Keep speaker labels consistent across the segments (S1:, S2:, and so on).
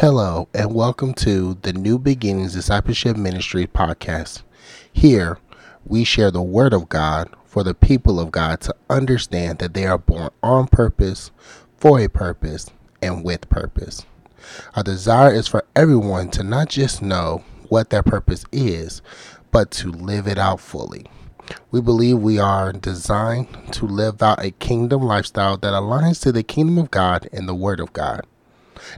S1: Hello, and welcome to the New Beginnings Discipleship Ministry podcast. Here, we share the Word of God for the people of God to understand that they are born on purpose, for a purpose, and with purpose. Our desire is for everyone to not just know what their purpose is, but to live it out fully. We believe we are designed to live out a kingdom lifestyle that aligns to the kingdom of God and the Word of God.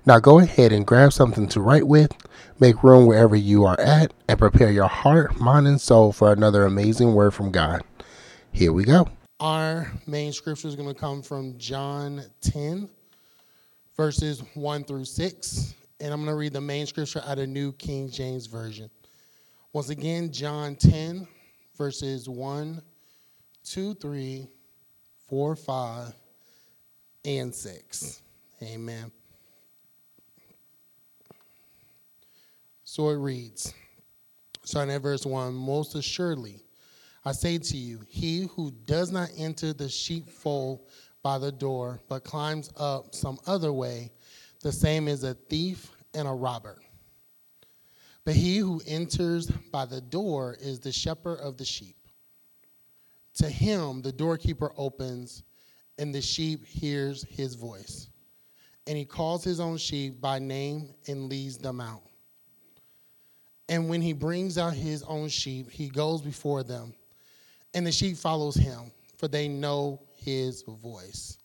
S1: Now go ahead and grab something to write with, make room wherever you are at, and prepare your heart, mind, and soul for another amazing word from God. Here we go. Our main scripture is going to come from John 10, verses 1 through 6. And I'm going to read the main scripture out of New King James Version. Once again, John 10, verses 1, 2, 3, 4, 5, and 6. Amen. So it reads, starting at verse 1 Most assuredly, I say to you, he who does not enter the sheepfold by the door, but climbs up some other way, the same is a thief and a robber. But he who enters by the door is the shepherd of the sheep. To him the doorkeeper opens, and the sheep hears his voice. And he calls his own sheep by name and leads them out. And when he brings out his own sheep, he goes before them, and the sheep follows him, for they know his voice.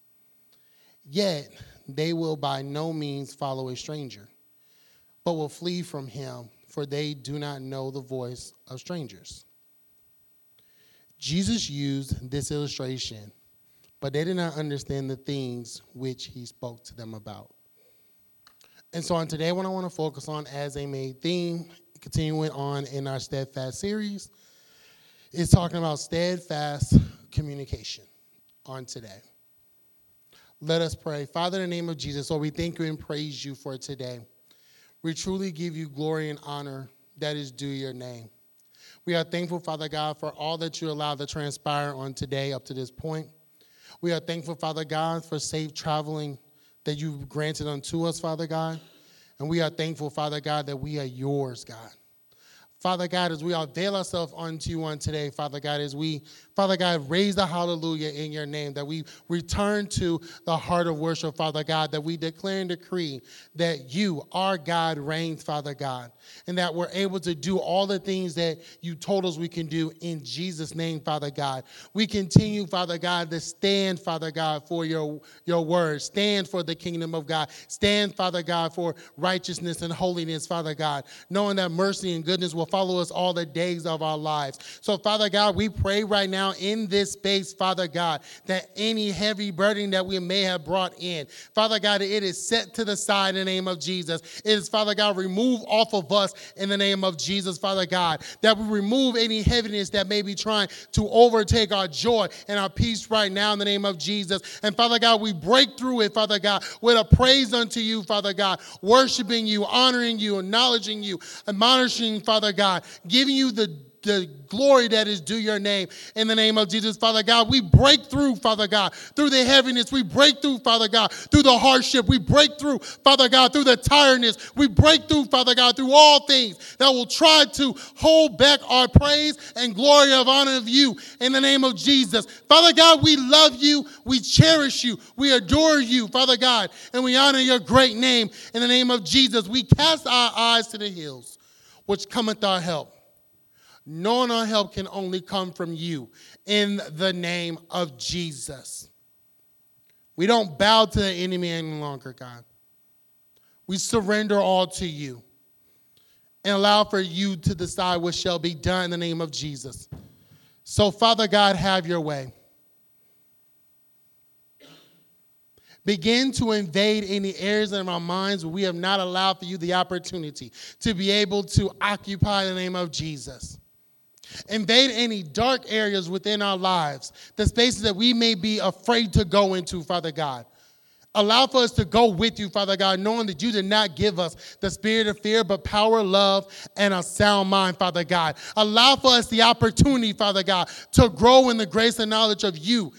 S1: Yet they will by no means follow a stranger, but will flee from him for they do not know the voice of strangers. Jesus used this illustration, but they did not understand the things which he spoke to them about. And so on today, what I want to focus on as a main theme, continuing on in our steadfast series, is talking about steadfast communication on today. Let us pray. Father, in the name of Jesus, Lord, we thank you and praise you for today. We truly give you glory and honor that is due your name. We are thankful, Father God, for all that you allowed to transpire on today up to this point. We are thankful, Father God, for safe traveling that you've granted unto us, Father God. And we are thankful, Father God, that we are yours, God. Father God, as we avail ourselves unto you on today, Father God, as we, Father God, raise the hallelujah in your name, that we return to the heart of worship, Father God, that we declare and decree that you, our God, reigns, Father God, and that we're able to do all the things that you told us we can do in Jesus' name, Father God. We continue, Father God, to stand, Father God, for your, your word, stand for the kingdom of God, stand, Father God, for righteousness and holiness, Father God, knowing that mercy and goodness will follow us all the days of our lives. So, Father God, we pray right now in this space, Father God, that any heavy burden that we may have brought in, Father God, it is set to the side in the name of Jesus. It is, Father God, remove off of us in the name of Jesus, Father God, that we remove any heaviness that may be trying to overtake our joy and our peace right now in the name of Jesus. And Father God, we break through it, Father God, with a praise unto you, Father God, worshiping you, honoring you, acknowledging you, admonishing, Father God, giving you the the glory that is due your name in the name of Jesus, Father God. We break through, Father God, through the heaviness. We break through, Father God, through the hardship. We break through, Father God, through the tiredness. We break through, Father God, through all things that will try to hold back our praise and glory of honor of you in the name of Jesus. Father God, we love you. We cherish you. We adore you, Father God, and we honor your great name in the name of Jesus. We cast our eyes to the hills which cometh our help. Knowing our help can only come from you in the name of Jesus. We don't bow to the enemy any longer, God. We surrender all to you and allow for you to decide what shall be done in the name of Jesus. So, Father God, have your way. begin to invade any areas in our minds where we have not allowed for you the opportunity to be able to occupy the name of Jesus. Invade any dark areas within our lives, the spaces that we may be afraid to go into, Father God. Allow for us to go with you, Father God, knowing that you did not give us the spirit of fear, but power, love, and a sound mind, Father God. Allow for us the opportunity, Father God, to grow in the grace and knowledge of you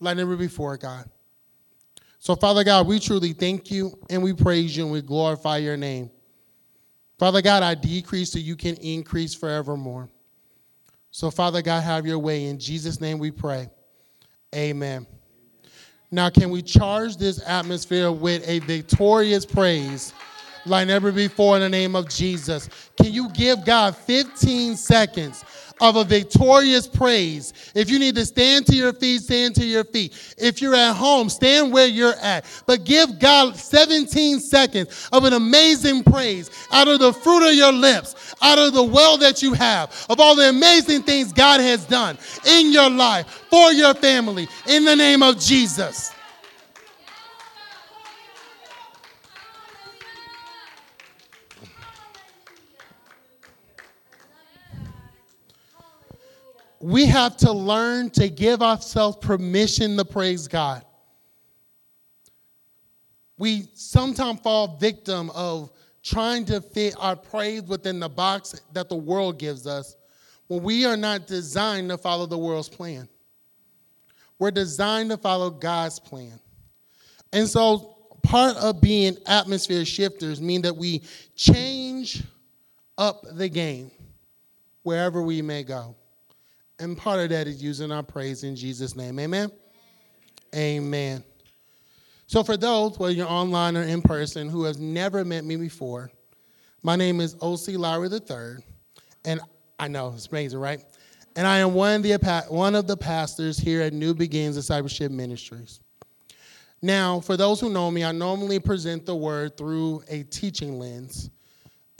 S1: like never before, God. So, Father God, we truly thank you and we praise you and we glorify your name. Father God, I decrease so you can increase forevermore. So, Father God, have your way. In Jesus' name we pray. Amen. Now, can we charge this atmosphere with a victorious praise like never before in the name of Jesus? Can you give God 15 seconds of a victorious praise? If you need to stand to your feet, stand to your feet. If you're at home, stand where you're at. But give God 17 seconds of an amazing praise out of the fruit of your lips, out of the well that you have, of all the amazing things God has done in your life for your family in the name of Jesus. We have to learn to give ourselves permission to praise God. We sometimes fall victim of trying to fit our praise within the box that the world gives us when we are not designed to follow the world's plan. We're designed to follow God's plan. And so part of being atmosphere shifters mean that we change up the game wherever we may go. And part of that is using our praise in Jesus' name. Amen? Amen. So for those, whether you're online or in person, who has never met me before, my name is O.C. Lowry III, and I know it's amazing, right? And I am one of the one of the pastors here at New Beginnings Discipleship Ministries. Now, for those who know me, I normally present the word through a teaching lens,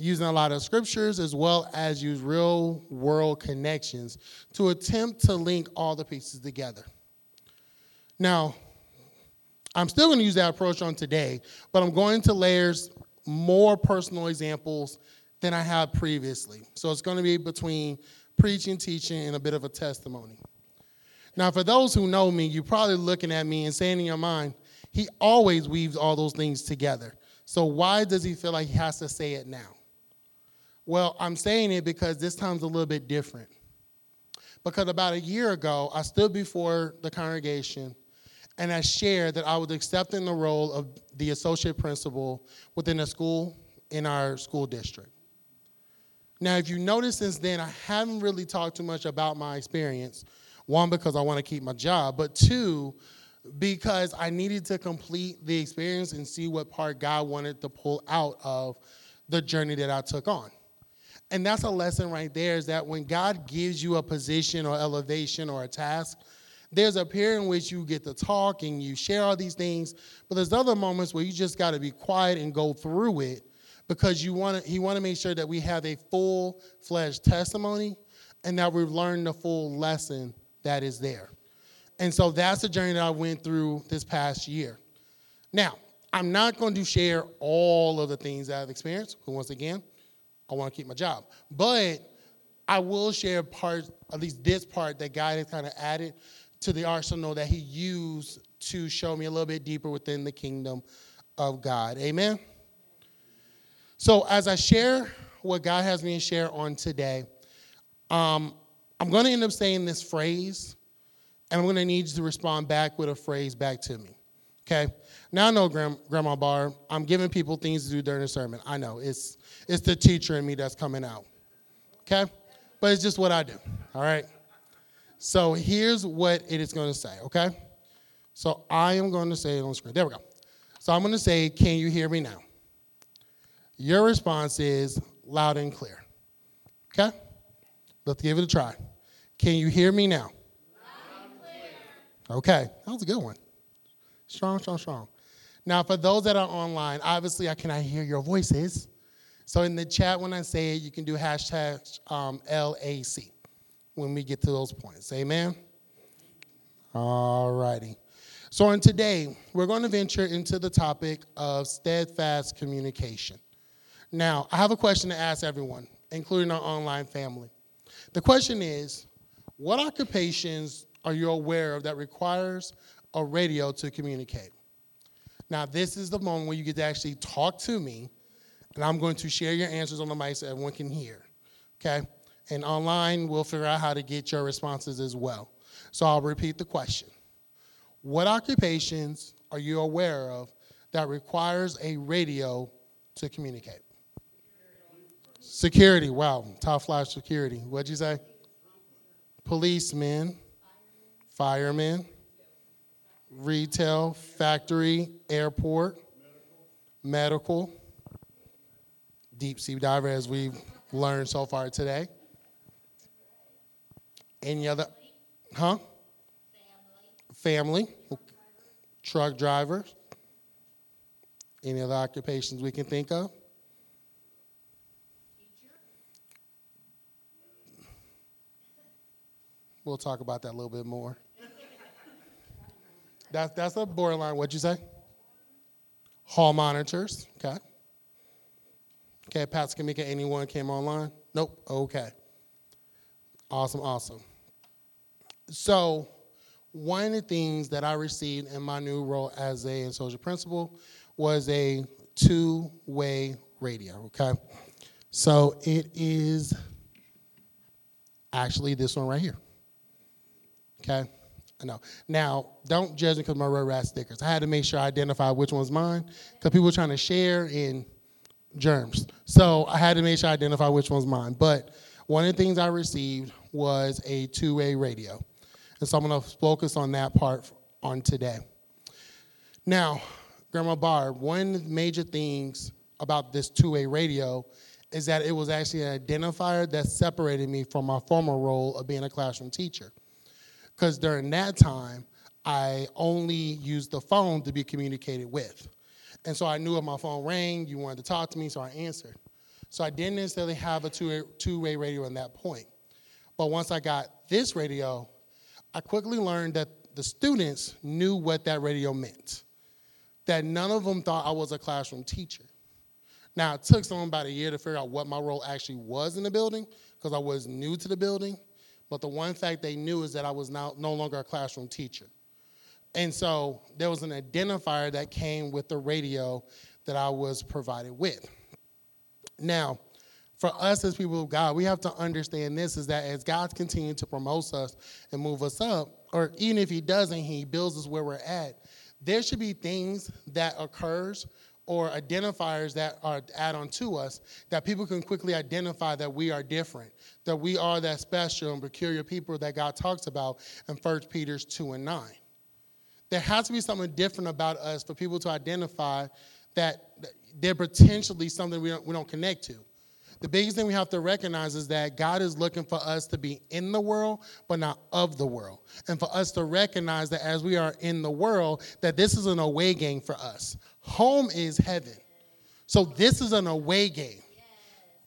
S1: using a lot of scriptures as well as use real world connections to attempt to link all the pieces together. Now, I'm still going to use that approach on today, but I'm going to layers more personal examples than I have previously. So it's going to be between preaching, teaching, and a bit of a testimony. Now, for those who know me, you're probably looking at me and saying in your mind, he always weaves all those things together. So why does he feel like he has to say it now? Well, I'm saying it because this time's a little bit different. Because about a year ago, I stood before the congregation and I shared that I was accepting the role of the associate principal within a school in our school district. Now, if you notice since then, I haven't really talked too much about my experience. One, because I want to keep my job, but two, because I needed to complete the experience and see what part God wanted to pull out of the journey that I took on. And that's a lesson right there is that when God gives you a position or elevation or a task, there's a period in which you get to talk and you share all these things, but there's other moments where you just got to be quiet and go through it because you want to he want to make sure that we have a full-fledged testimony and that we've learned the full lesson that is there. And so that's the journey that I went through this past year. Now, I'm not going to share all of the things that I've experienced, once again, I want to keep my job. But I will share part, at least this part that God has kind of added to the arsenal that He used to show me a little bit deeper within the kingdom of God. Amen. So as I share what God has me to share on today, um, I'm going to end up saying this phrase and I'm going to need you to respond back with a phrase back to me. Okay? Now I know, Grandma Barb, I'm giving people things to do during the sermon. I know it's it's the teacher in me that's coming out. Okay? But it's just what I do. All right. So here's what it is going to say. Okay? So I am going to say it on screen. There we go. So I'm going to say, "Can you hear me now?" Your response is loud and clear. Okay? Let's give it a try. Can you hear me now? Okay, that was a good one. Strong, strong, strong. Now, for those that are online, obviously I cannot hear your voices. So in the chat, when I say it, you can do hashtag um, LAC when we get to those points. Amen? All righty. So on today, we're going to venture into the topic of steadfast communication. Now, I have a question to ask everyone, including our online family. The question is, what occupations are you aware of that requires a radio to communicate? Now, this is the moment where you get to actually talk to me, and I'm going to share your answers on the mic so everyone can hear. Okay? And online, we'll figure out how to get your responses as well. So I'll repeat the question What occupations are you aware of that requires a radio to communicate? Security, wow, top flash security. What'd you say? Policemen, firemen, retail, factory, airport, medical, deep sea diver, as we've learned so far today. Any other? Huh? Family. Truck drivers. Any other occupations we can think of? We'll talk about that a little bit more. That's, that's a borderline. What'd you say? Hall monitors. Okay. Okay, Pastor Kamika, anyone came online? Nope. Okay. Awesome, awesome. So, one of the things that I received in my new role as a associate principal was a two way radio, okay? So, it is actually this one right here, okay? I know. Now, don't judge me because my red rat stickers. I had to make sure I identify which one's mine because people were trying to share in germs. So I had to make sure I identify which one's mine. But one of the things I received was a two-way radio. And so I'm going to focus on that part on today. Now, Grandma Barb, one of the major things about this two-way radio is that it was actually an identifier that separated me from my former role of being a classroom teacher. Because during that time, I only used the phone to be communicated with. And so I knew if my phone rang, you wanted to talk to me, so I answered. So I didn't necessarily have a two way radio at that point. But once I got this radio, I quickly learned that the students knew what that radio meant, that none of them thought I was a classroom teacher. Now, it took someone about a year to figure out what my role actually was in the building because I was new to the building. But the one fact they knew is that I was now no longer a classroom teacher. And so there was an identifier that came with the radio that I was provided with. Now, for us as people of God, we have to understand this is that as God's continuing to promote us and move us up, or even if He doesn't, He builds us where we're at, there should be things that occurs or identifiers that are add on to us that people can quickly identify that we are different, that we are that special and peculiar people that God talks about in 1 Peter 2 and 9 there has to be something different about us for people to identify that they're potentially something we don't, we don't connect to. The biggest thing we have to recognize is that God is looking for us to be in the world, but not of the world. And for us to recognize that as we are in the world, that this is an away game for us. Home is heaven. So this is an away game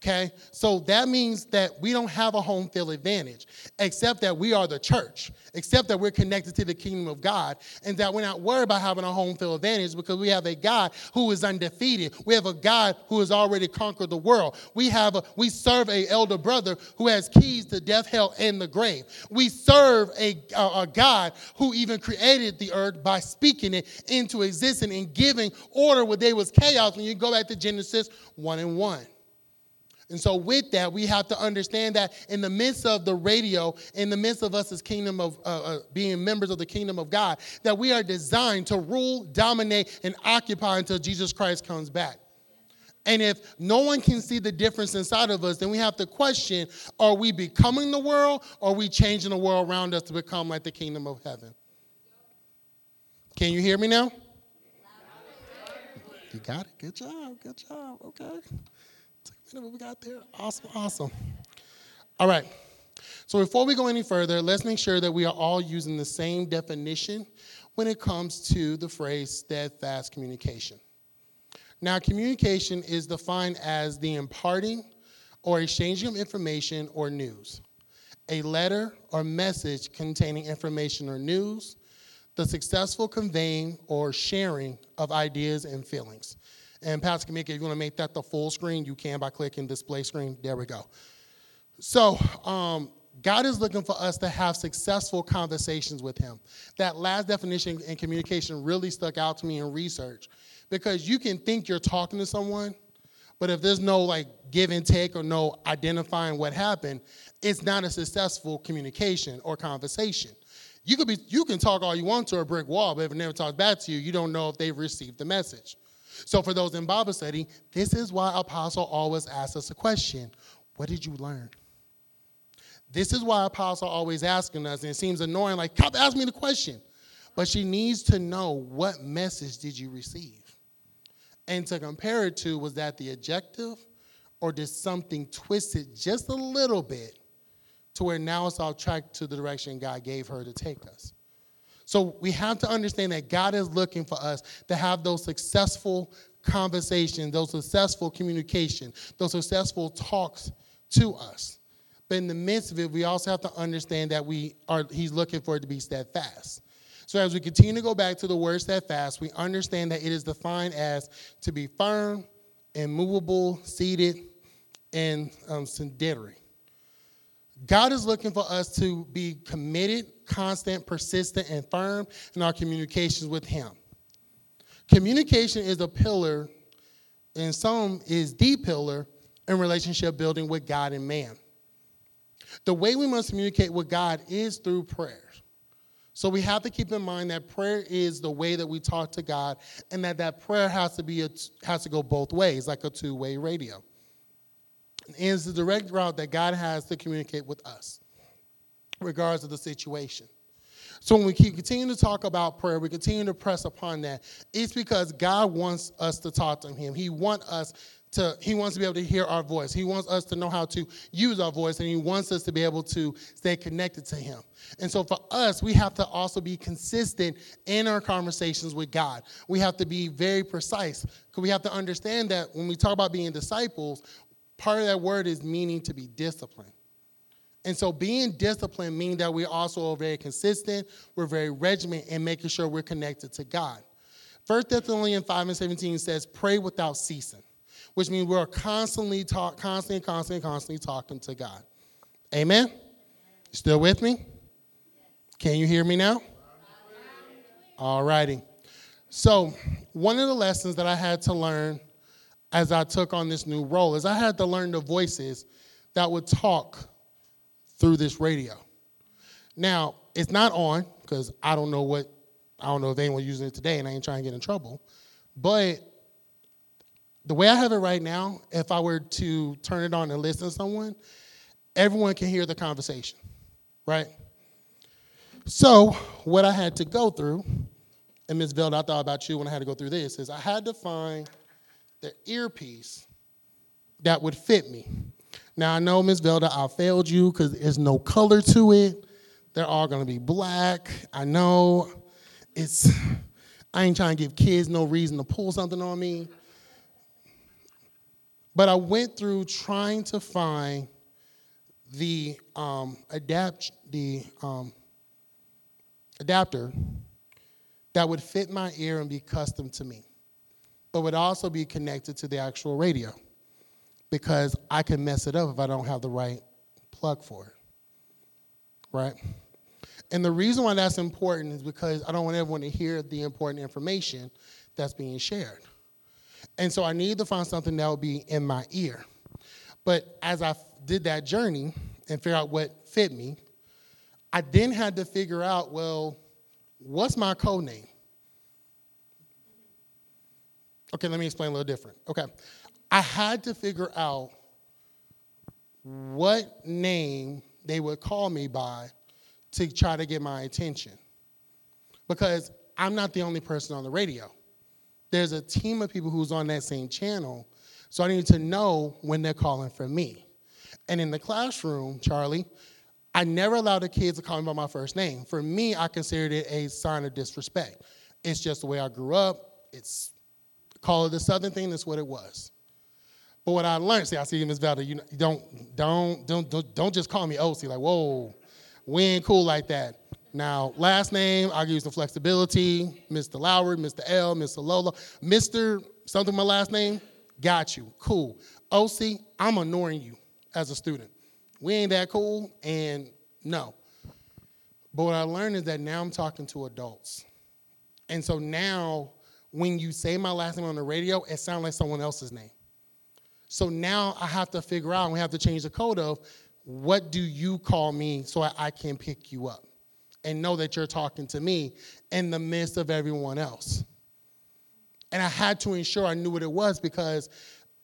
S1: okay? So that means that we don't have a home field advantage, except that we are the church, except that we're connected to the kingdom of God, and that we're not worried about having a home field advantage because we have a God who is undefeated. We have a God who has already conquered the world. We have a we serve a elder brother who has keys to death, hell, and the grave. We serve a, a, a God who even created the earth by speaking it into existence and giving order where there was chaos. When you go back to Genesis 1 and 1. And so, with that, we have to understand that in the midst of the radio, in the midst of us as kingdom of uh, uh, being members of the kingdom of God, that we are designed to rule, dominate, and occupy until Jesus Christ comes back. And if no one can see the difference inside of us, then we have to question are we becoming the world or are we changing the world around us to become like the kingdom of heaven? Can you hear me now? You got it. Good job. Good job. Okay what we got there? Awesome, awesome. All right. So before we go any further, let's make sure that we are all using the same definition when it comes to the phrase steadfast communication. Now, communication is defined as the imparting or exchanging of information or news, a letter or message containing information or news, the successful conveying or sharing of ideas and feelings. And Pastor Kamika, if you want to make that the full screen, you can by clicking display screen. There we go. So, um, God is looking for us to have successful conversations with Him. That last definition in communication really stuck out to me in research because you can think you're talking to someone, but if there's no like give and take or no identifying what happened, it's not a successful communication or conversation. You could be you can talk all you want to a brick wall, but if it never talks back to you, you don't know if they've received the message. So for those in Bible study, this is why Apostle always asks us a question. What did you learn? This is why Apostle always asking us, and it seems annoying, like, stop asking me the question. But she needs to know what message did you receive? And to compare it to, was that the objective or did something twist it just a little bit to where now it's off track to the direction God gave her to take us? So we have to understand that God is looking for us to have those successful conversations, those successful communication, those successful talks to us. But in the midst of it, we also have to understand that we are He's looking for it to be steadfast. So as we continue to go back to the word steadfast, we understand that it is defined as to be firm, immovable, seated, and um, God is looking for us to be committed, constant, persistent, and firm in our communications with Him. Communication is a pillar, and some is the pillar in relationship building with God and man. The way we must communicate with God is through prayer. So we have to keep in mind that prayer is the way that we talk to God, and that that prayer has to be a, has to go both ways, like a two-way radio. And it's the direct route that God has to communicate with us, regardless of the situation. So when we keep continuing to talk about prayer, we continue to press upon that. It's because God wants us to talk to Him. He wants us to, he wants to be able to hear our voice. He wants us to know how to use our voice, and he wants us to be able to stay connected to him. And so for us, we have to also be consistent in our conversations with God. We have to be very precise because we have to understand that when we talk about being disciples, part of that word is meaning to be disciplined. And so being disciplined means that we also are very consistent, we're very regimented in making sure we're connected to God. 1 Thessalonians 5 and 17 says, pray without ceasing which means we're constantly talk, constantly, constantly, constantly talking to God. Amen. Still with me? Can you hear me now? All righty. So, one of the lessons that I had to learn as I took on this new role is I had to learn the voices that would talk through this radio. Now, it's not on because I don't know what, I don't know if anyone's using it today and I ain't trying to get in trouble, but the way I have it right now, if I were to turn it on and listen to someone, everyone can hear the conversation, right? So, what I had to go through, and Ms. Velda, I thought about you when I had to go through this, is I had to find the earpiece that would fit me. Now, I know, Ms. Velda, I failed you because there's no color to it. They're all gonna be black. I know it's, I ain't trying to give kids no reason to pull something on me. But I went through trying to find the um, adapt the um, adapter that would fit my ear and be custom to me, but would also be connected to the actual radio because I can mess it up if I don't have the right plug for it. Right? And the reason why that's important is because I don't want everyone to hear the important information that's being shared. And so I needed to find something that would be in my ear. But as I did that journey and figure out what fit me, I then had to figure out, well, what's my code name? Okay, let me explain a little different. Okay. I had to figure out what name they would call me by to try to get my attention. Because I'm not the only person on the radio there's a team of people who's on that same channel. So I need to know when they're calling for me. And in the classroom, Charlie, I never allowed the kids to call me by my first name. For me, I considered it a sign of disrespect. It's just the way I grew up. It's call it a southern thing, that's what it was. But what I learned, see, I see Ms. Velda, you don't, don't, don't, don't, don't just call me OC, like, whoa, we ain't cool like that. Now, last name, I'll use the flexibility. Mr. Lowry, Mr. L, Mr. Lola. Mr. something my last name, got you. Cool. OC, I'm ignoring you as a student. We ain't that cool, and no. But what I learned is that now I'm talking to adults. And so now, when you say my last name on the radio, it sounds like someone else's name. So now I have to figure out, and we have to change the code of what do you call me so I, can pick you up. and know that you're talking to me in the midst of everyone else. And I had to ensure I knew what it was because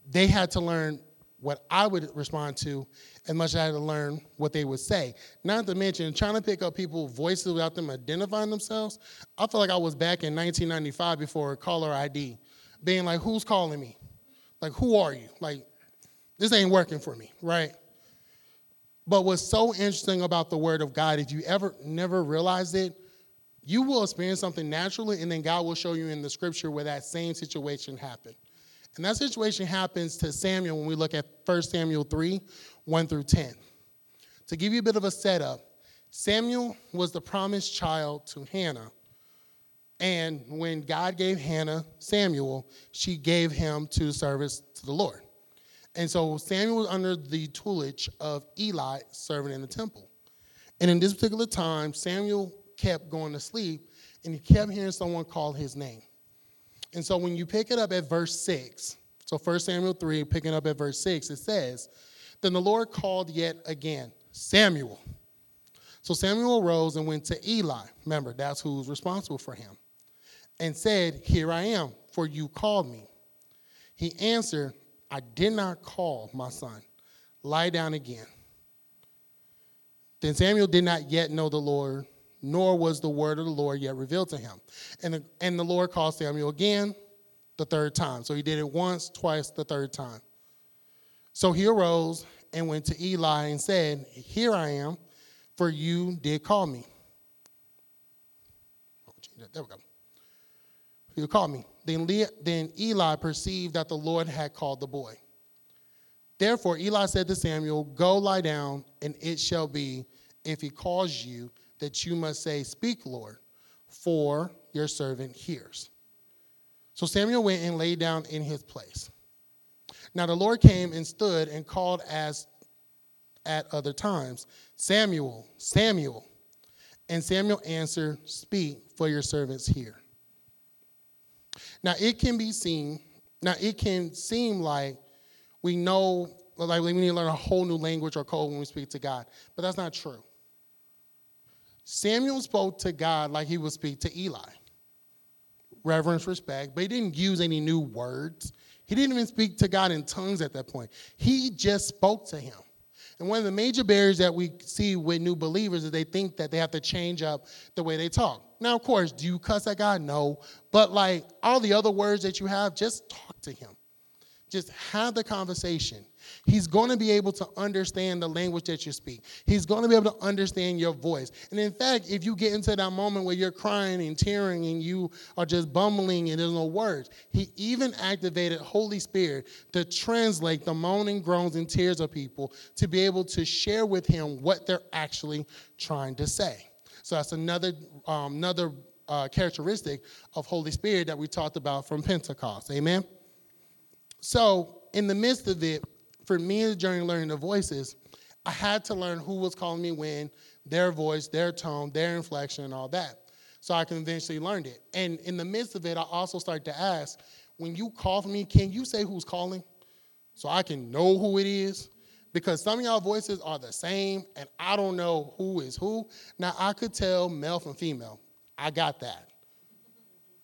S1: they had to learn what I would respond to as much as I had to learn what they would say. Not to mention trying to pick up people's voices without them identifying themselves. I feel like I was back in 1995 before caller ID, being like, who's calling me? Like, who are you? Like, this ain't working for me, right? But what's so interesting about the word of God, if you ever never realized it, you will experience something naturally, and then God will show you in the scripture where that same situation happened. And that situation happens to Samuel when we look at 1 Samuel 3 1 through 10. To give you a bit of a setup, Samuel was the promised child to Hannah. And when God gave Hannah Samuel, she gave him to service to the Lord. And so Samuel was under the tutelage of Eli, serving in the temple. And in this particular time, Samuel kept going to sleep and he kept hearing someone call his name. And so when you pick it up at verse 6, so 1 Samuel 3, picking up at verse 6, it says, Then the Lord called yet again, Samuel. So Samuel arose and went to Eli. Remember, that's who's responsible for him. And said, Here I am, for you called me. He answered, I did not call my son. Lie down again. Then Samuel did not yet know the Lord nor was the word of the Lord yet revealed to him. And the, and the Lord called Samuel again the third time. So he did it once, twice, the third time. So he arose and went to Eli and said, Here I am, for you did call me. Oh, there we go. You called me. Then, then Eli perceived that the Lord had called the boy. Therefore, Eli said to Samuel, Go lie down, and it shall be, if he calls you, that you must say, Speak, Lord, for your servant hears. So Samuel went and lay down in his place. Now the Lord came and stood and called as at other times, Samuel, Samuel. And Samuel answered, Speak, for your servants hear. Now it can be seen, now it can seem like we know, like we need to learn a whole new language or code when we speak to God, but that's not true. Samuel spoke to God like he would speak to Eli. Reverence, respect, but he didn't use any new words. He didn't even speak to God in tongues at that point. He just spoke to him. And one of the major barriers that we see with new believers is they think that they have to change up the way they talk. Now, of course, do you cuss at God? No. But like all the other words that you have, just talk to him. Just have the conversation. He's going to be able to understand the language that you speak. He's going to be able to understand your voice. And in fact, if you get into that moment where you're crying and tearing and you are just bumbling and there's no words, he even activated Holy Spirit to translate the moaning, groans, and tears of people to be able to share with him what they're actually trying to say. So that's another um, another uh, characteristic of Holy Spirit that we talked about from Pentecost. Amen. So in the midst of it, for me the journey learning the voices, I had to learn who was calling me when, their voice, their tone, their inflection, and all that. So I can eventually learn it. And in the midst of it, I also started to ask, when you call for me, can you say who's calling? So I can know who it is? Because some of y'all voices are the same, and I don't know who is who. Now I could tell male from female. I got that.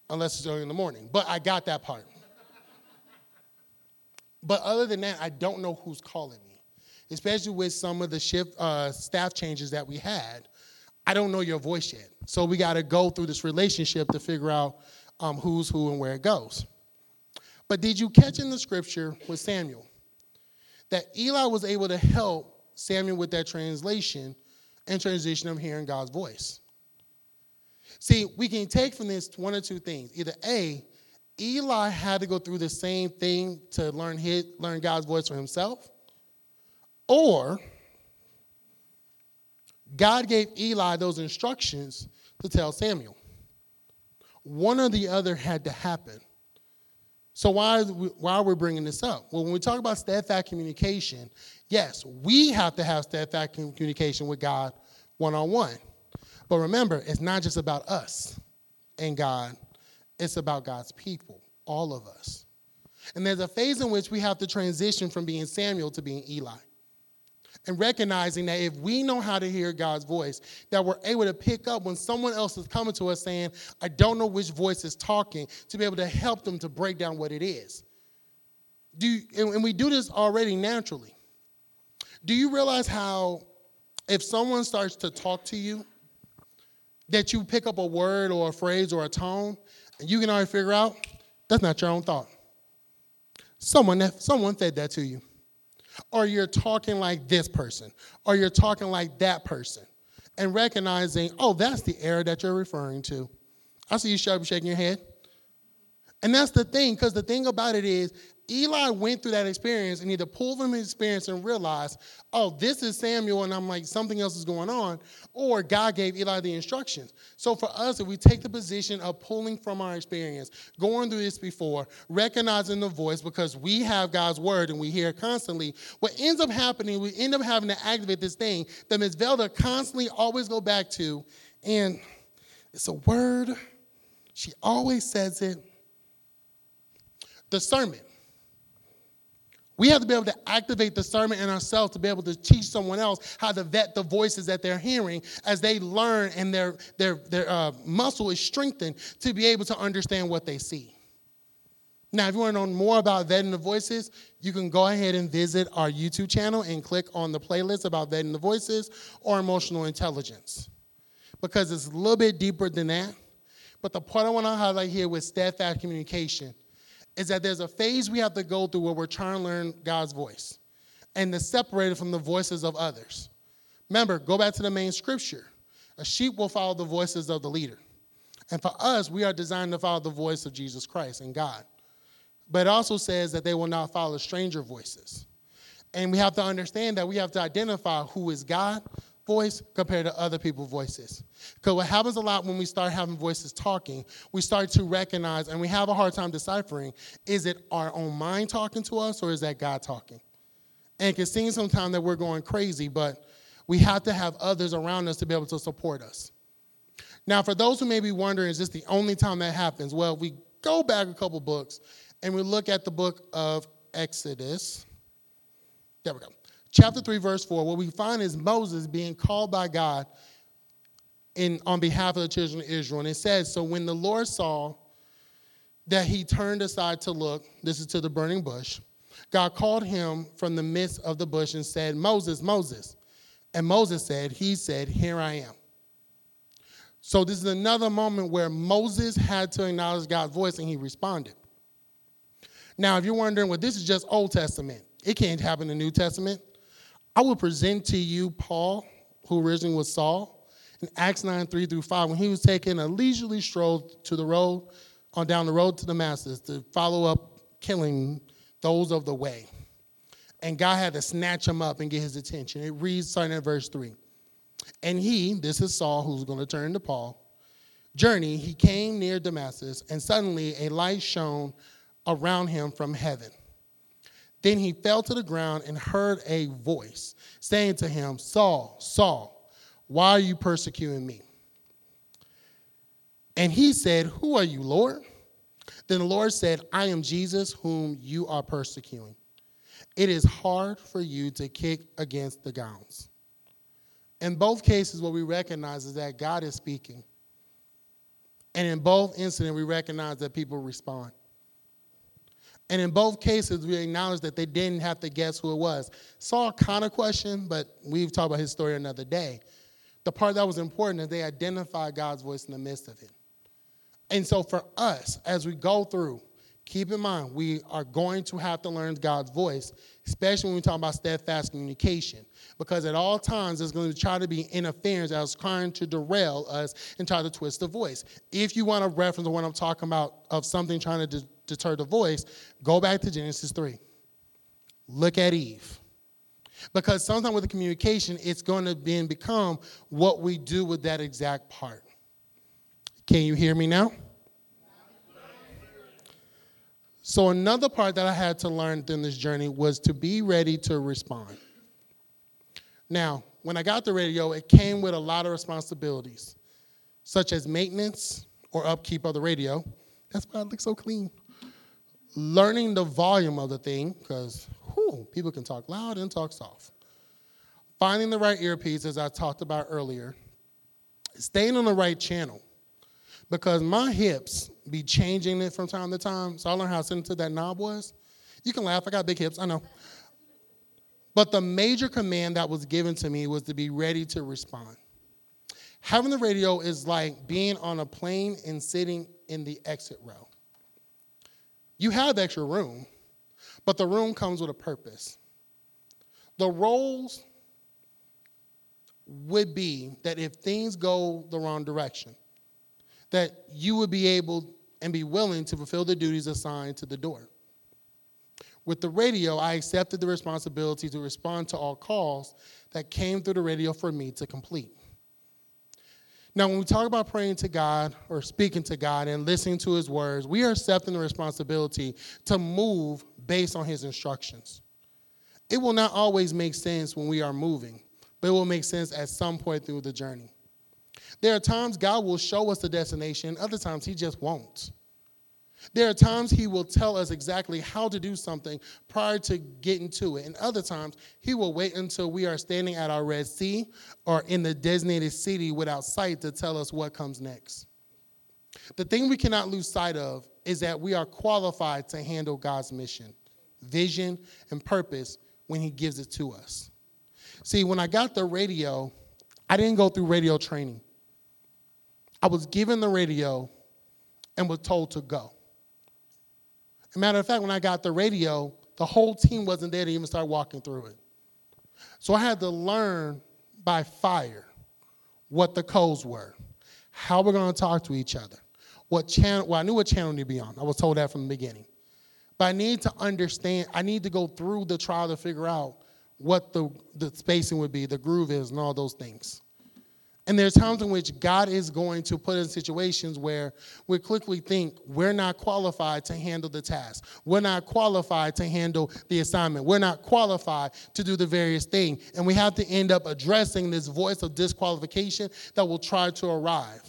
S1: Unless it's early in the morning. But I got that part. But other than that, I don't know who's calling me, especially with some of the shift uh, staff changes that we had. I don't know your voice yet. So we got to go through this relationship to figure out um, who's who and where it goes. But did you catch in the scripture with Samuel that Eli was able to help Samuel with that translation and transition of hearing God's voice? See, we can take from this one or two things. Either A, Eli had to go through the same thing to learn his, learn God's voice for himself, or God gave Eli those instructions to tell Samuel. One or the other had to happen. So why, we, why are we bringing this up? Well, when we talk about steadfast communication, yes, we have to have steadfast communication with God one-on-one. But remember, it's not just about us and God it's about God's people, all of us. And there's a phase in which we have to transition from being Samuel to being Eli. and recognizing that if we know how to hear God's voice, that we're able to pick up when someone else is coming to us saying, I don't know which voice is talking, to be able to help them to break down what it is. Do you, and we do this already naturally. Do you realize how if someone starts to talk to you, that you pick up a word or a phrase or a tone, and you can already figure out that's not your own thought. Someone that someone fed that to you. Or you're talking like this person, or you're talking like that person. And recognizing, oh, that's the error that you're referring to. I see you shaking your head. And that's the thing, because the thing about it is, Eli went through that experience and either pulled from his experience and realized, oh, this is Samuel, and I'm like, something else is going on, or God gave Eli the instructions. So for us, if we take the position of pulling from our experience, going through this before, recognizing the voice because we have God's word and we hear it constantly, what ends up happening, we end up having to activate this thing that Ms. Velda constantly always go back to, and it's a word. She always says it. Discernment. We have to be able to activate discernment in ourselves to be able to teach someone else how to vet the voices that they're hearing as they learn and their, their, their uh, muscle is strengthened to be able to understand what they see. Now, if you want to know more about vetting the voices, you can go ahead and visit our YouTube channel and click on the playlist about vetting the voices or emotional intelligence because it's a little bit deeper than that. But the part I want to highlight here with steadfast communication is that there's a phase we have to go through where we're trying to learn God's voice and to separate it from the voices of others. Remember, go back to the main scripture. A sheep will follow the voices of the leader. And for us, we are designed to follow the voice of Jesus Christ and God. But it also says that they will not follow stranger voices. And we have to understand that we have to identify who is God, voice compared to other people's voices. Because what happens a lot when we start having voices talking, we start to recognize and we have a hard time deciphering is it our own mind talking to us or is that God talking? And it can seem sometimes that we're going crazy, but we have to have others around us to be able to support us. Now, for those who may be wondering, is this the only time that happens? Well, we go back a couple books and we look at the book of Exodus. There we go chapter 3, verse 4, what we find is Moses being called by God in, on behalf of the children of Israel. And it says, So when the Lord saw that he turned aside to look, this is to the burning bush, God called him from the midst of the bush and said, Moses, Moses. And Moses said, He said, Here I am. So this is another moment where Moses had to acknowledge God's voice and he responded. Now, if you're wondering, well, this is just Old Testament. It can't happen in the New Testament. I will present to you Paul, who originally was Saul, in Acts 9 3 through 5, when he was taking a leisurely stroll to the road, on down the road to Damascus to follow up killing those of the way. And God had to snatch him up and get his attention. It reads starting at verse 3. And he, this is Saul, who's going to turn to Paul, journey, he came near Damascus, and suddenly a light shone around him from heaven. Then he fell to the ground and heard a voice saying to him, Saul, Saul, why are you persecuting me? And he said, Who are you, Lord? Then the Lord said, I am Jesus whom you are persecuting. It is hard for you to kick against the goads. In both cases, what we recognize is that God is speaking. And in both incidents, we recognize that people respond. And in both cases, we acknowledge that they didn't have to guess who it was. Saul kind of questioned, but we've talked about his story another day. The part that was important is they identified God's voice in the midst of it. And so for us, as we go through, keep in mind, we are going to have to learn God's voice, especially when we talk about steadfast communication. Because at all times, there's going to try to be interference that's trying to derail us and try to twist the voice. If you want to reference what I'm talking about of something trying to deter the voice, go back to Genesis 3. Look at Eve. Because sometimes with the communication, it's going to then become what we do with that exact part. Can you hear me now? So, another part that I had to learn during this journey was to be ready to respond. Now, when I got the radio, it came with a lot of responsibilities, such as maintenance or upkeep of the radio. That's why it looks so clean learning the volume of the thing, because people can talk loud and talk soft. finding the right earpiece, as I talked about earlier, staying on the right channel, because my hips be changing it from time to time. So I learned how sensitive that knob was. You can laugh, I got big hips, I know. But the major command that was given to me was to be ready to respond. Having the radio is like being on a plane and sitting in the exit row. You have extra room, but the room comes with a purpose. The roles would be that if things go the wrong direction, that you would be able and be willing to fulfill the duties assigned to the door. With the radio, I accepted the responsibility to respond to all calls that came through the radio for me to complete. Now, when we talk about praying to God or speaking to God and listening to His words, we are accepting the responsibility to move based on His instructions. It will not always make sense when we are moving, but it will make sense at some point through the journey. There are times God will show us the destination, other times He just won't. There are times He will tell us exactly how to do something prior to getting to it, and other times He will wait until we are standing at our Red Sea or in the designated city without sight to tell us what comes next. The thing we cannot lose sight of is that we are qualified to handle God's mission, vision, and purpose when He gives it to us. See, when I got the radio, I didn't go through radio training. I was given the radio and was told to go. Matter of fact, when I got the radio, the whole team wasn't there to even start walking through it. So I had to learn by fire what the codes were, how we're going to talk to each other, what channel. Well, I knew what channel to be on. I was told that from the beginning. But I need to understand, I need to go through the trial to figure out what the, the spacing would be, the groove is, and all those things. And there's times in which God is going to put us in situations where we quickly think we're not qualified to handle the task. We're not qualified to handle the assignment. We're not qualified to do the various thing. And we have to end up addressing this voice of disqualification that will try to arrive.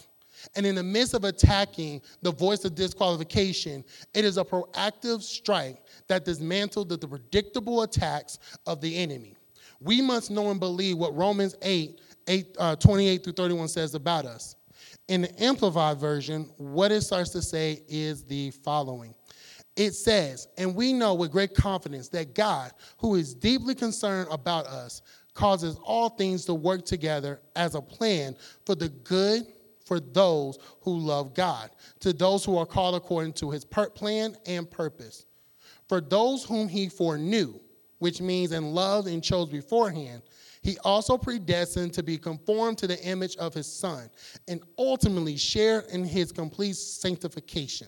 S1: And in the midst of attacking the voice of disqualification, it is a proactive strike that dismantles the predictable attacks of the enemy. We must know and believe what Romans 8, 8 uh, 28 through 31 says about us. In the Amplified Version, what it starts to say is the following. It says, and we know with great confidence that God, who is deeply concerned about us, causes all things to work together as a plan for the good for those who love God, to those who are called according to his plan and purpose. For those whom he foreknew, which means and loved and chose beforehand, he also predestined to be conformed to the image of his son and ultimately share in his complete sanctification,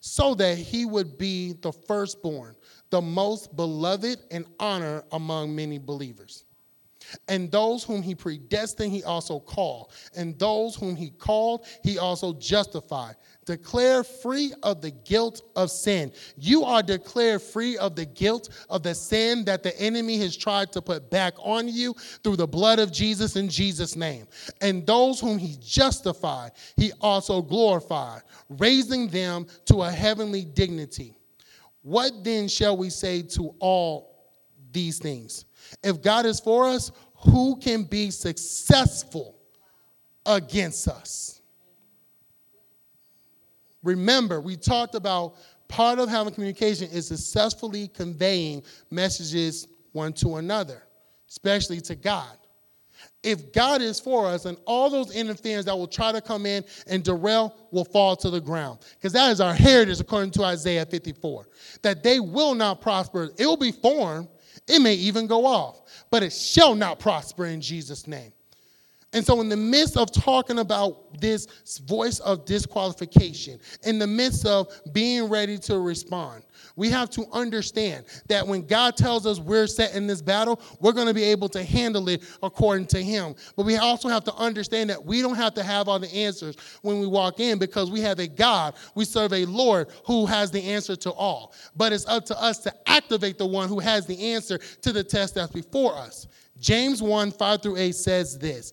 S1: so that he would be the firstborn, the most beloved and honored among many believers. And those whom he predestined, he also called. And those whom he called, he also justified. Declare free of the guilt of sin. You are declared free of the guilt of the sin that the enemy has tried to put back on you through the blood of Jesus in Jesus' name. And those whom he justified, he also glorified, raising them to a heavenly dignity. What then shall we say to all these things? If God is for us, who can be successful against us? Remember, we talked about part of having communication is successfully conveying messages one to another, especially to God. If God is for us, and all those interference that will try to come in and derail will fall to the ground. Because that is our heritage according to Isaiah 54. That they will not prosper. It will be formed, it may even go off, but it shall not prosper in Jesus' name. And so, in the midst of talking about this voice of disqualification, in the midst of being ready to respond, we have to understand that when God tells us we're set in this battle, we're going to be able to handle it according to Him. But we also have to understand that we don't have to have all the answers when we walk in because we have a God, we serve a Lord who has the answer to all. But it's up to us to activate the one who has the answer to the test that's before us. James 1 5 through 8 says this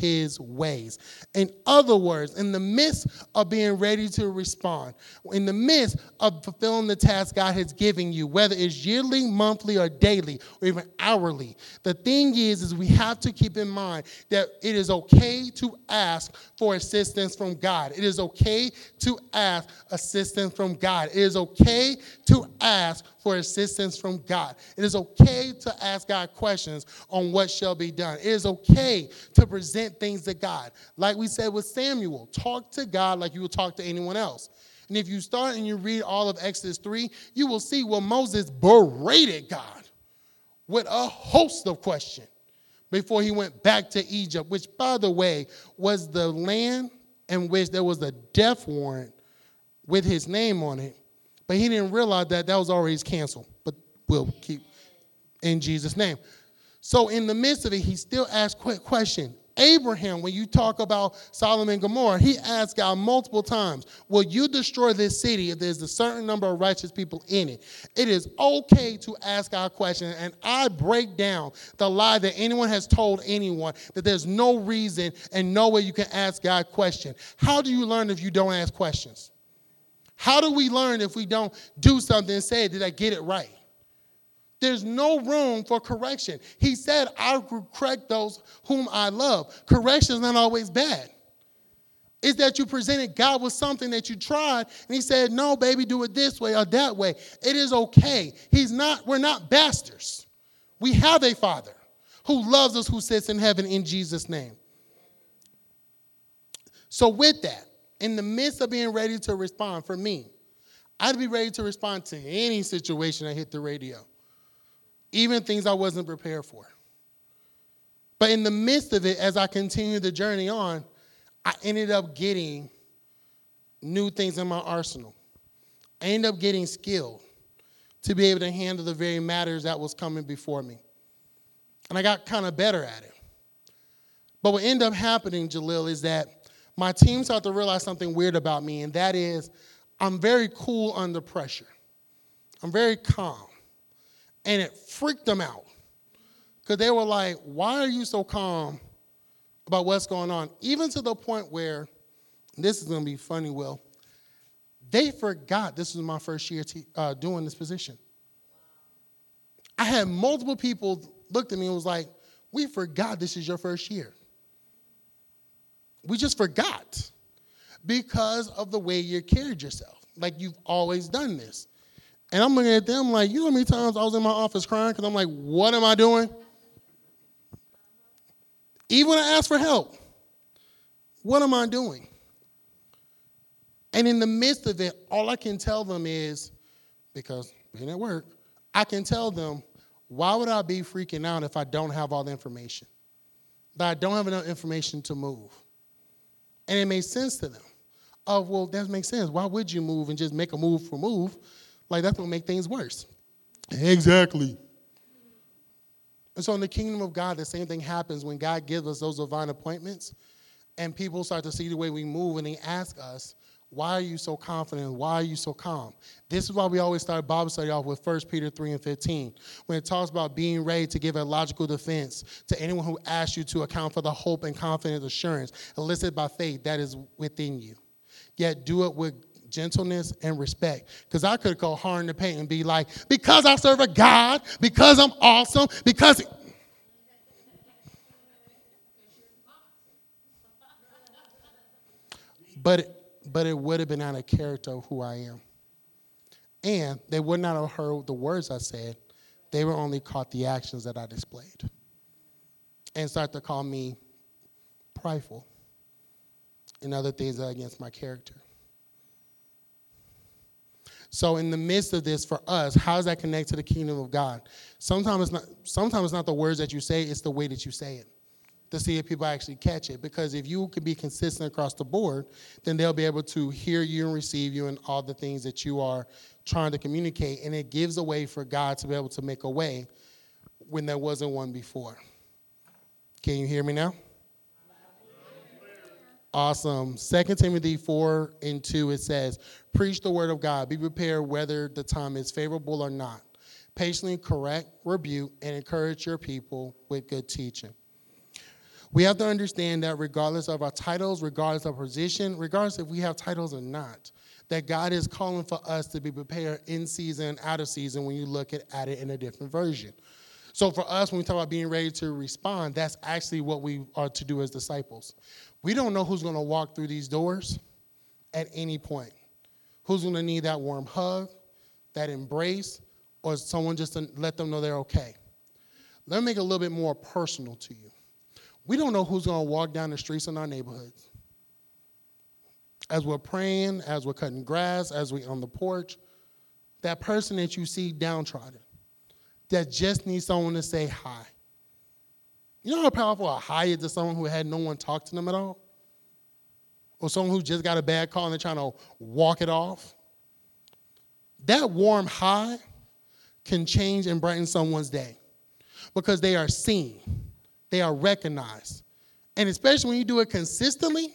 S1: his ways. In other words, in the midst of being ready to respond, in the midst of fulfilling the task God has given you, whether it's yearly, monthly, or daily, or even hourly, the thing is, is we have to keep in mind that it is okay to ask for assistance from God. It is okay to ask assistance from God. It is okay to ask for assistance from God. It is okay to ask God questions on what shall be done. It is okay to present present things to God. Like we said with Samuel, talk to God like you would talk to anyone else. And if you start and you read all of Exodus 3, you will see where Moses berated God with a host of questions before he went back to Egypt, which, by the way, was the land in which there was a death warrant with his name on it. But he didn't realize that that was already canceled. But we'll keep in Jesus' name. So in the midst of it, he still asked quick question. Abraham, when you talk about Sodom and Gomorrah, he asked God multiple times, Will you destroy this city if there's a certain number of righteous people in it? It is okay to ask our question. And I break down the lie that anyone has told anyone that there's no reason and no way you can ask God question. How do you learn if you don't ask questions? How do we learn if we don't do something and say, Did I get it right? There's no room for correction. He said, I correct those whom I love. Correction is not always bad. It's that you presented God with something that you tried, and He said, No, baby, do it this way or that way. It is okay. He's not, we're not bastards. We have a Father who loves us, who sits in heaven in Jesus' name. So, with that, in the midst of being ready to respond, for me, I'd be ready to respond to any situation that hit the radio even things I wasn't prepared for. But in the midst of it, as I continued the journey on, I ended up getting new things in my arsenal. I ended up getting skilled to be able to handle the very matters that was coming before me. And I got kind of better at it. But what ended up happening, Jalil, is that my team started to realize something weird about me, and that is I'm very cool under pressure. I'm very calm and it freaked them out because they were like, Why are you so calm about what's going on? Even to the point where, this is going to be funny, Will, they forgot this was my first year uh, doing this position. I had multiple people looked at me and was like, We forgot this is your first year. We just forgot because of the way you carried yourself. Like you've always done this. And I'm looking at them like, you know how many times I was in my office crying because I'm like, what am I doing? Even when I ask for help, what am I doing? And in the midst of it, all I can tell them is, because being at work, I can tell them, why would I be freaking out if I don't have all the information? That I don't have enough information to move. And it made sense to them. Oh, well, that makes sense. Why would you move and just make a move for move? Like that's what make things worse. Exactly. And so in the kingdom of God, the same thing happens when God gives us those divine appointments and people start to see the way we move and they ask us, why are you so confident? Why are you so calm? This is why we always start Bible study off with 1 Peter 3 and 15, when it talks about being ready to give a logical defense to anyone who asks you to account for the hope and confident assurance elicited by faith that is within you. Yet do it with gentleness and respect. Because I could go hard in the paint and be like, because I serve a God, because I'm awesome, because. But, but it would have been out of character of who I am. And they would not have heard the words I said. They were only caught the actions that I displayed. And start to call me prideful and other things that against my character. So in the midst of this, for us, how does that connect to the kingdom of God? Sometimes it's not. Sometimes it's not the words that you say; it's the way that you say it, to see if people actually catch it. Because if you can be consistent across the board, then they'll be able to hear you and receive you and all the things that you are trying to communicate, and it gives a way for God to be able to make a way when there wasn't one before. Can you hear me now? Awesome. 2 Timothy 4 and 2, it says, Preach the word of God. Be prepared whether the time is favorable or not. Patiently correct, rebuke, and encourage your people with good teaching. We have to understand that regardless of our titles, regardless of position, regardless if we have titles or not, that God is calling for us to be prepared in season, out of season when you look at, at it in a different version. So for us, when we talk about being ready to respond, that's actually what we are to do as disciples. We don't know who's going to walk through these doors at any point. Who's going to need that warm hug, that embrace, or someone just to let them know they're okay. Let me make it a little bit more personal to you. We don't know who's going to walk down the streets in our neighborhoods. As we're praying, as we're cutting grass, as we're on the porch, that person that you see downtrodden, that just needs someone to say hi. You know how powerful a hi is to someone who had no one talk to them at all? Or someone who just got a bad call and they're trying to walk it off? That warm hi can change and brighten someone's day because they are seen, they are recognized. And especially when you do it consistently,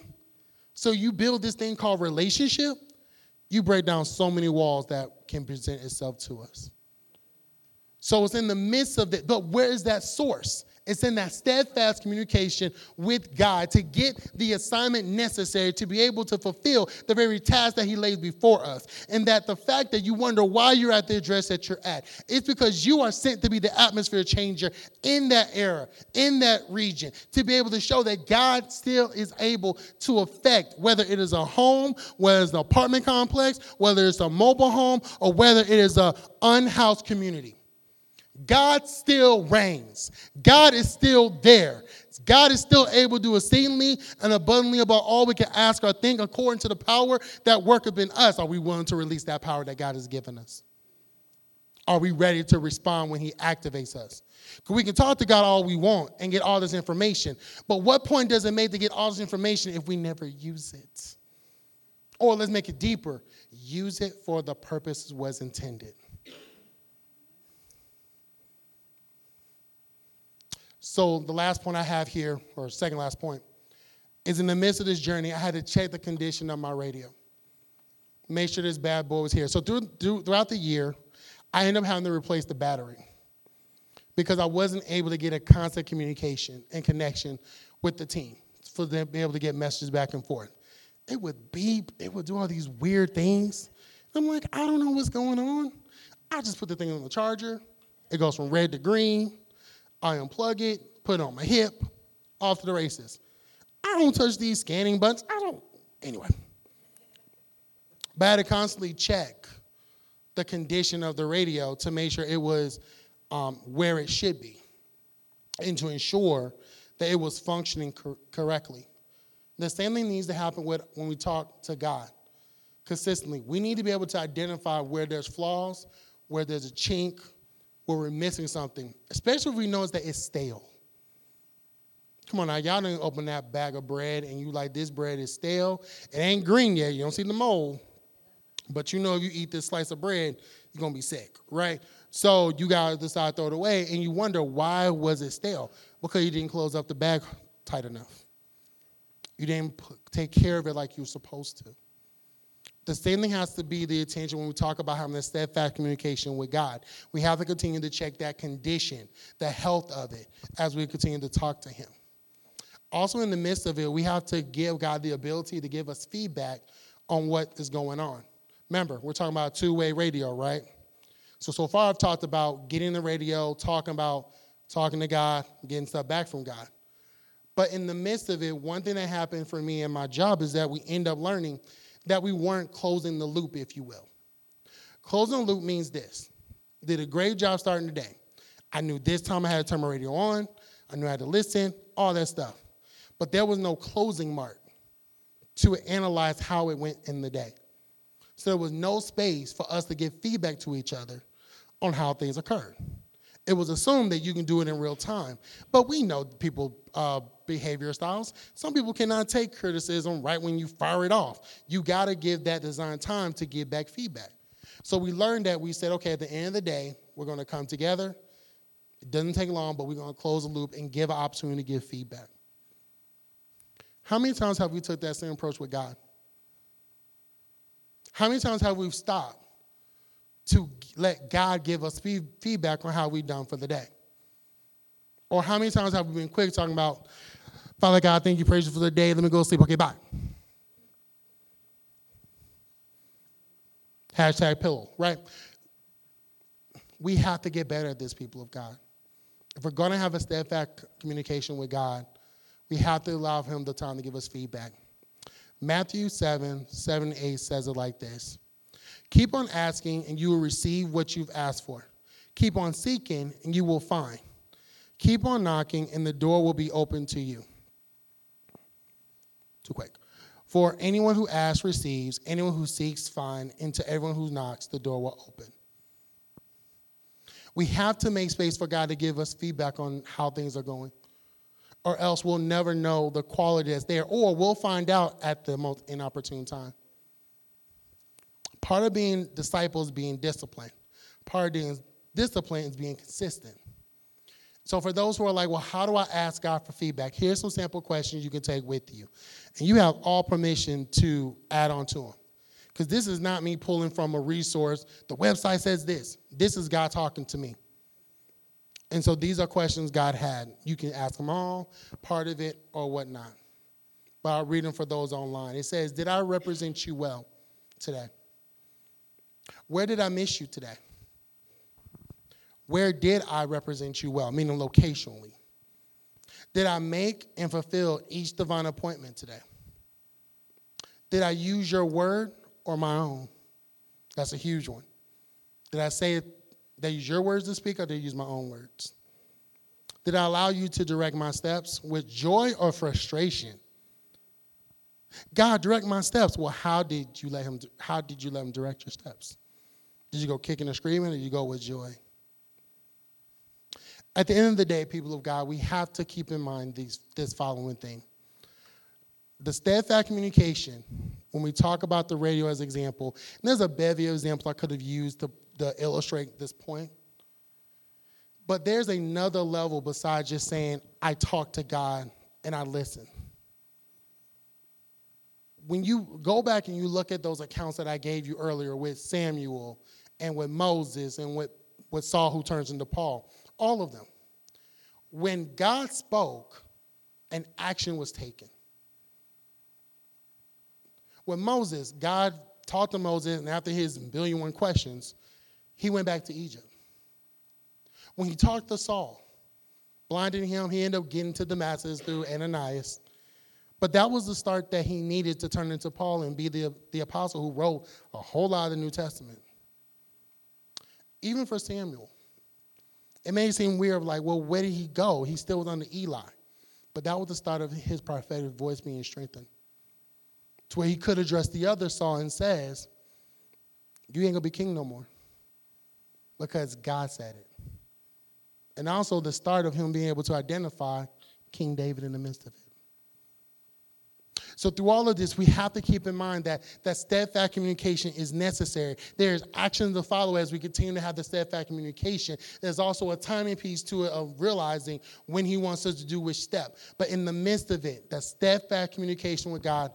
S1: so you build this thing called relationship, you break down so many walls that can present itself to us. So it's in the midst of it, but where is that source? It's in that steadfast communication with God to get the assignment necessary to be able to fulfill the very task that He lays before us. And that the fact that you wonder why you're at the address that you're at, it's because you are sent to be the atmosphere changer in that era, in that region, to be able to show that God still is able to affect whether it is a home, whether it's an apartment complex, whether it's a mobile home, or whether it is a unhoused community. God still reigns. God is still there. God is still able to do exceedingly and abundantly above all we can ask or think according to the power that worketh in us. Are we willing to release that power that God has given us? Are we ready to respond when He activates us? Because we can talk to God all we want and get all this information, but what point does it make to get all this information if we never use it? Or let's make it deeper use it for the purpose it was intended. So the last point I have here, or second last point, is in the midst of this journey, I had to check the condition of my radio. Make sure this bad boy was here. So through, through, throughout the year, I ended up having to replace the battery because I wasn't able to get a constant communication and connection with the team for them to be able to get messages back and forth. It would beep, it would do all these weird things. I'm like, I don't know what's going on. I just put the thing on the charger. It goes from red to green. I unplug it, put it on my hip, off to the races. I don't touch these scanning buttons. I don't. Anyway. But I had to constantly check the condition of the radio to make sure it was um, where it should be and to ensure that it was functioning cor- correctly. The same thing needs to happen with when we talk to God consistently. We need to be able to identify where there's flaws, where there's a chink, where we're missing something, especially if we notice that it's stale. Come on now, y'all didn't open that bag of bread and you like this bread is stale. It ain't green yet. You don't see the mold. But you know if you eat this slice of bread, you're gonna be sick, right? So you gotta decide to throw it away, and you wonder why was it stale? Because you didn't close up the bag tight enough. You didn't take care of it like you were supposed to. The same thing has to be the attention when we talk about having a steadfast communication with God. We have to continue to check that condition, the health of it, as we continue to talk to Him. Also, in the midst of it, we have to give God the ability to give us feedback on what is going on. Remember, we're talking about two way radio, right? So, so far I've talked about getting the radio, talking about talking to God, getting stuff back from God. But in the midst of it, one thing that happened for me in my job is that we end up learning that we weren't closing the loop, if you will. Closing the loop means this did a great job starting the day. I knew this time I had to turn my radio on, I knew I had to listen, all that stuff. But there was no closing mark to analyze how it went in the day. So there was no space for us to give feedback to each other on how things occurred. It was assumed that you can do it in real time. But we know people uh, behavior styles. Some people cannot take criticism right when you fire it off. You got to give that design time to give back feedback. So we learned that we said, okay, at the end of the day, we're going to come together. It doesn't take long, but we're going to close the loop and give an opportunity to give feedback. How many times have we took that same approach with God? How many times have we stopped to let God give us feedback on how we've done for the day? Or how many times have we been quick talking about, Father God, thank you, praise you for the day, let me go sleep, okay, bye. Hashtag pillow, right? We have to get better at this, people of God. If we're going to have a steadfast communication with God, we have to allow Him the time to give us feedback. Matthew 7 7 8 says it like this Keep on asking, and you will receive what you've asked for. Keep on seeking, and you will find. Keep on knocking, and the door will be open to you. Too quick. For anyone who asks receives, anyone who seeks finds, and to everyone who knocks, the door will open. We have to make space for God to give us feedback on how things are going, or else we'll never know the quality that's there, or we'll find out at the most inopportune time. Part of being disciples being disciplined. Part of being disciplined is being consistent. So, for those who are like, well, how do I ask God for feedback? Here's some sample questions you can take with you. And you have all permission to add on to them. Because this is not me pulling from a resource. The website says this. This is God talking to me. And so these are questions God had. You can ask them all, part of it, or whatnot. But I'll read them for those online. It says, Did I represent you well today? Where did I miss you today? Where did I represent you well, meaning locationally? Did I make and fulfill each divine appointment today? Did I use your word or my own? That's a huge one. Did I say it, did use your words to speak or did I use my own words? Did I allow you to direct my steps with joy or frustration? God, direct my steps. Well, how did you let him how did you let him direct your steps? Did you go kicking and screaming or did you go with joy? At the end of the day, people of God, we have to keep in mind these, this following thing. The steadfast communication, when we talk about the radio as example, and there's a bevy of examples I could have used to, to illustrate this point. But there's another level besides just saying, I talk to God and I listen. When you go back and you look at those accounts that I gave you earlier with Samuel and with Moses and with, with Saul who turns into Paul, all of them. When God spoke, an action was taken. With Moses, God talked to Moses, and after his billion one questions, he went back to Egypt. When he talked to Saul, blinding him, he ended up getting to Damascus through Ananias. But that was the start that he needed to turn into Paul and be the, the apostle who wrote a whole lot of the New Testament. Even for Samuel, it may seem weird, like, well, where did he go? He still was under Eli. But that was the start of his prophetic voice being strengthened. To where he could address the other Saul and says, You ain't gonna be king no more. Because God said it. And also the start of him being able to identify King David in the midst of it. So through all of this, we have to keep in mind that that steadfast communication is necessary. There's actions to follow as we continue to have the steadfast communication. There's also a timing piece to it of realizing when He wants us to do which step. But in the midst of it, that steadfast communication with God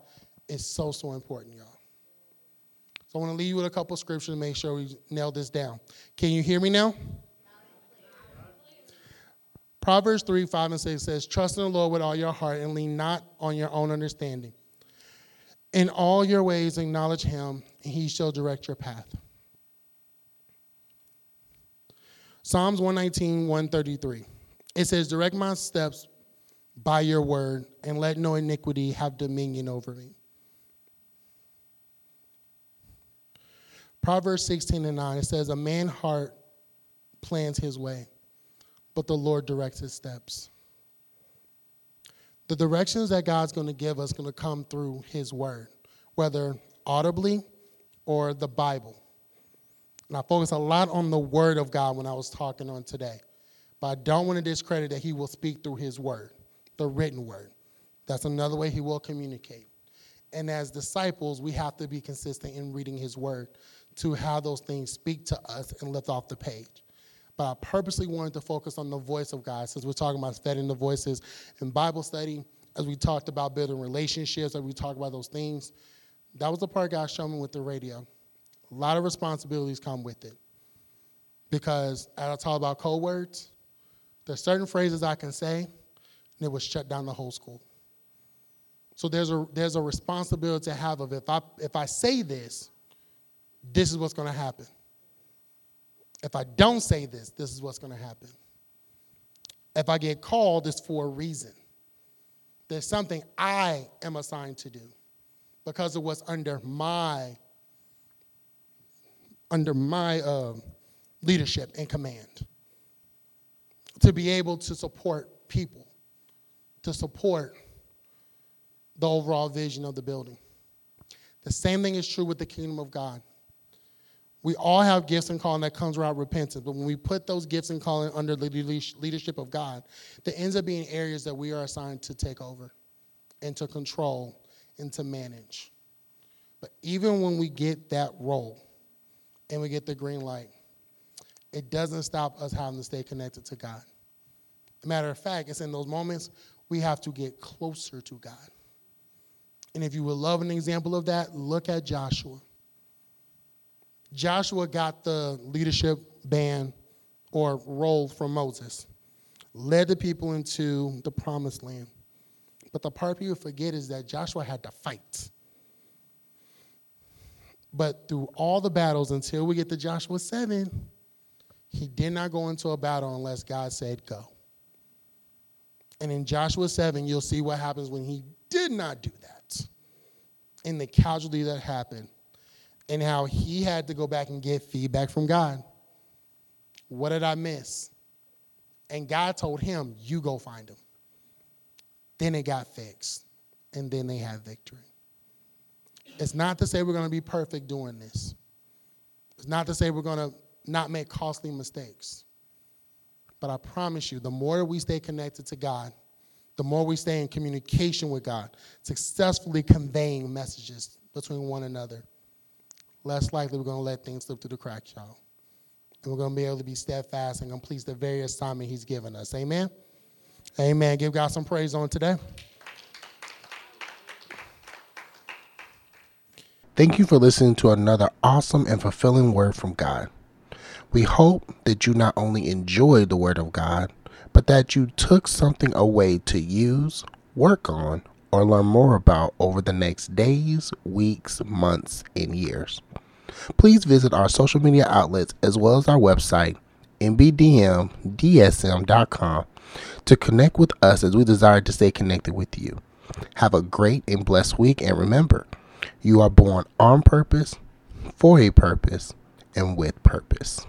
S1: is so so important, y'all. So I want to leave you with a couple scriptures to make sure we nail this down. Can you hear me now? Proverbs 3 5 and 6 says, Trust in the Lord with all your heart and lean not on your own understanding. In all your ways, acknowledge him, and he shall direct your path. Psalms 119, 133. It says, Direct my steps by your word, and let no iniquity have dominion over me. Proverbs 16 and 9, it says, A man's heart plans his way but the Lord directs his steps. The directions that God's going to give us going to come through his word, whether audibly or the Bible. And I focus a lot on the word of God when I was talking on today. But I don't want to discredit that he will speak through his word, the written word. That's another way he will communicate. And as disciples, we have to be consistent in reading his word to how those things speak to us and lift off the page. But I purposely wanted to focus on the voice of God since we're talking about studying the voices in Bible study, as we talked about building relationships, as we talked about those things. That was the part God showed me with the radio. A lot of responsibilities come with it. Because as I talk about code words, there's certain phrases I can say, and it would shut down the whole school. So there's a there's a responsibility to have of if I if I say this, this is what's going to happen. If I don't say this, this is what's going to happen. If I get called, it's for a reason. There's something I am assigned to do because it was under my under my uh, leadership and command to be able to support people, to support the overall vision of the building. The same thing is true with the kingdom of God. We all have gifts and calling that comes around repentance, but when we put those gifts and calling under the leadership of God, there ends up being areas that we are assigned to take over and to control and to manage. But even when we get that role and we get the green light, it doesn't stop us having to stay connected to God. Matter of fact, it's in those moments we have to get closer to God. And if you would love an example of that, look at Joshua. Joshua got the leadership band or role from Moses, led the people into the promised land. But the part people forget is that Joshua had to fight. But through all the battles until we get to Joshua 7, he did not go into a battle unless God said go. And in Joshua 7, you'll see what happens when he did not do that and the casualty that happened and how he had to go back and get feedback from God. What did I miss? And God told him, You go find him. Then it got fixed, and then they had victory. It's not to say we're going to be perfect doing this, it's not to say we're going to not make costly mistakes. But I promise you, the more we stay connected to God, the more we stay in communication with God, successfully conveying messages between one another, less likely we're going to let things slip through the cracks, y'all. And we're going to be able to be steadfast and complete the very assignment He's given us. Amen? Amen. Give God some praise on today.
S2: Thank you for listening to another awesome and fulfilling word from God. We hope that you not only enjoyed the word of God, but that you took something away to use, work on, or learn more about over the next days, weeks, months, and years. Please visit our social media outlets as well as our website, nbdmdsm.com, to connect with us as we desire to stay connected with you. Have a great and blessed week, and remember, you are born on purpose, for a purpose, and with purpose.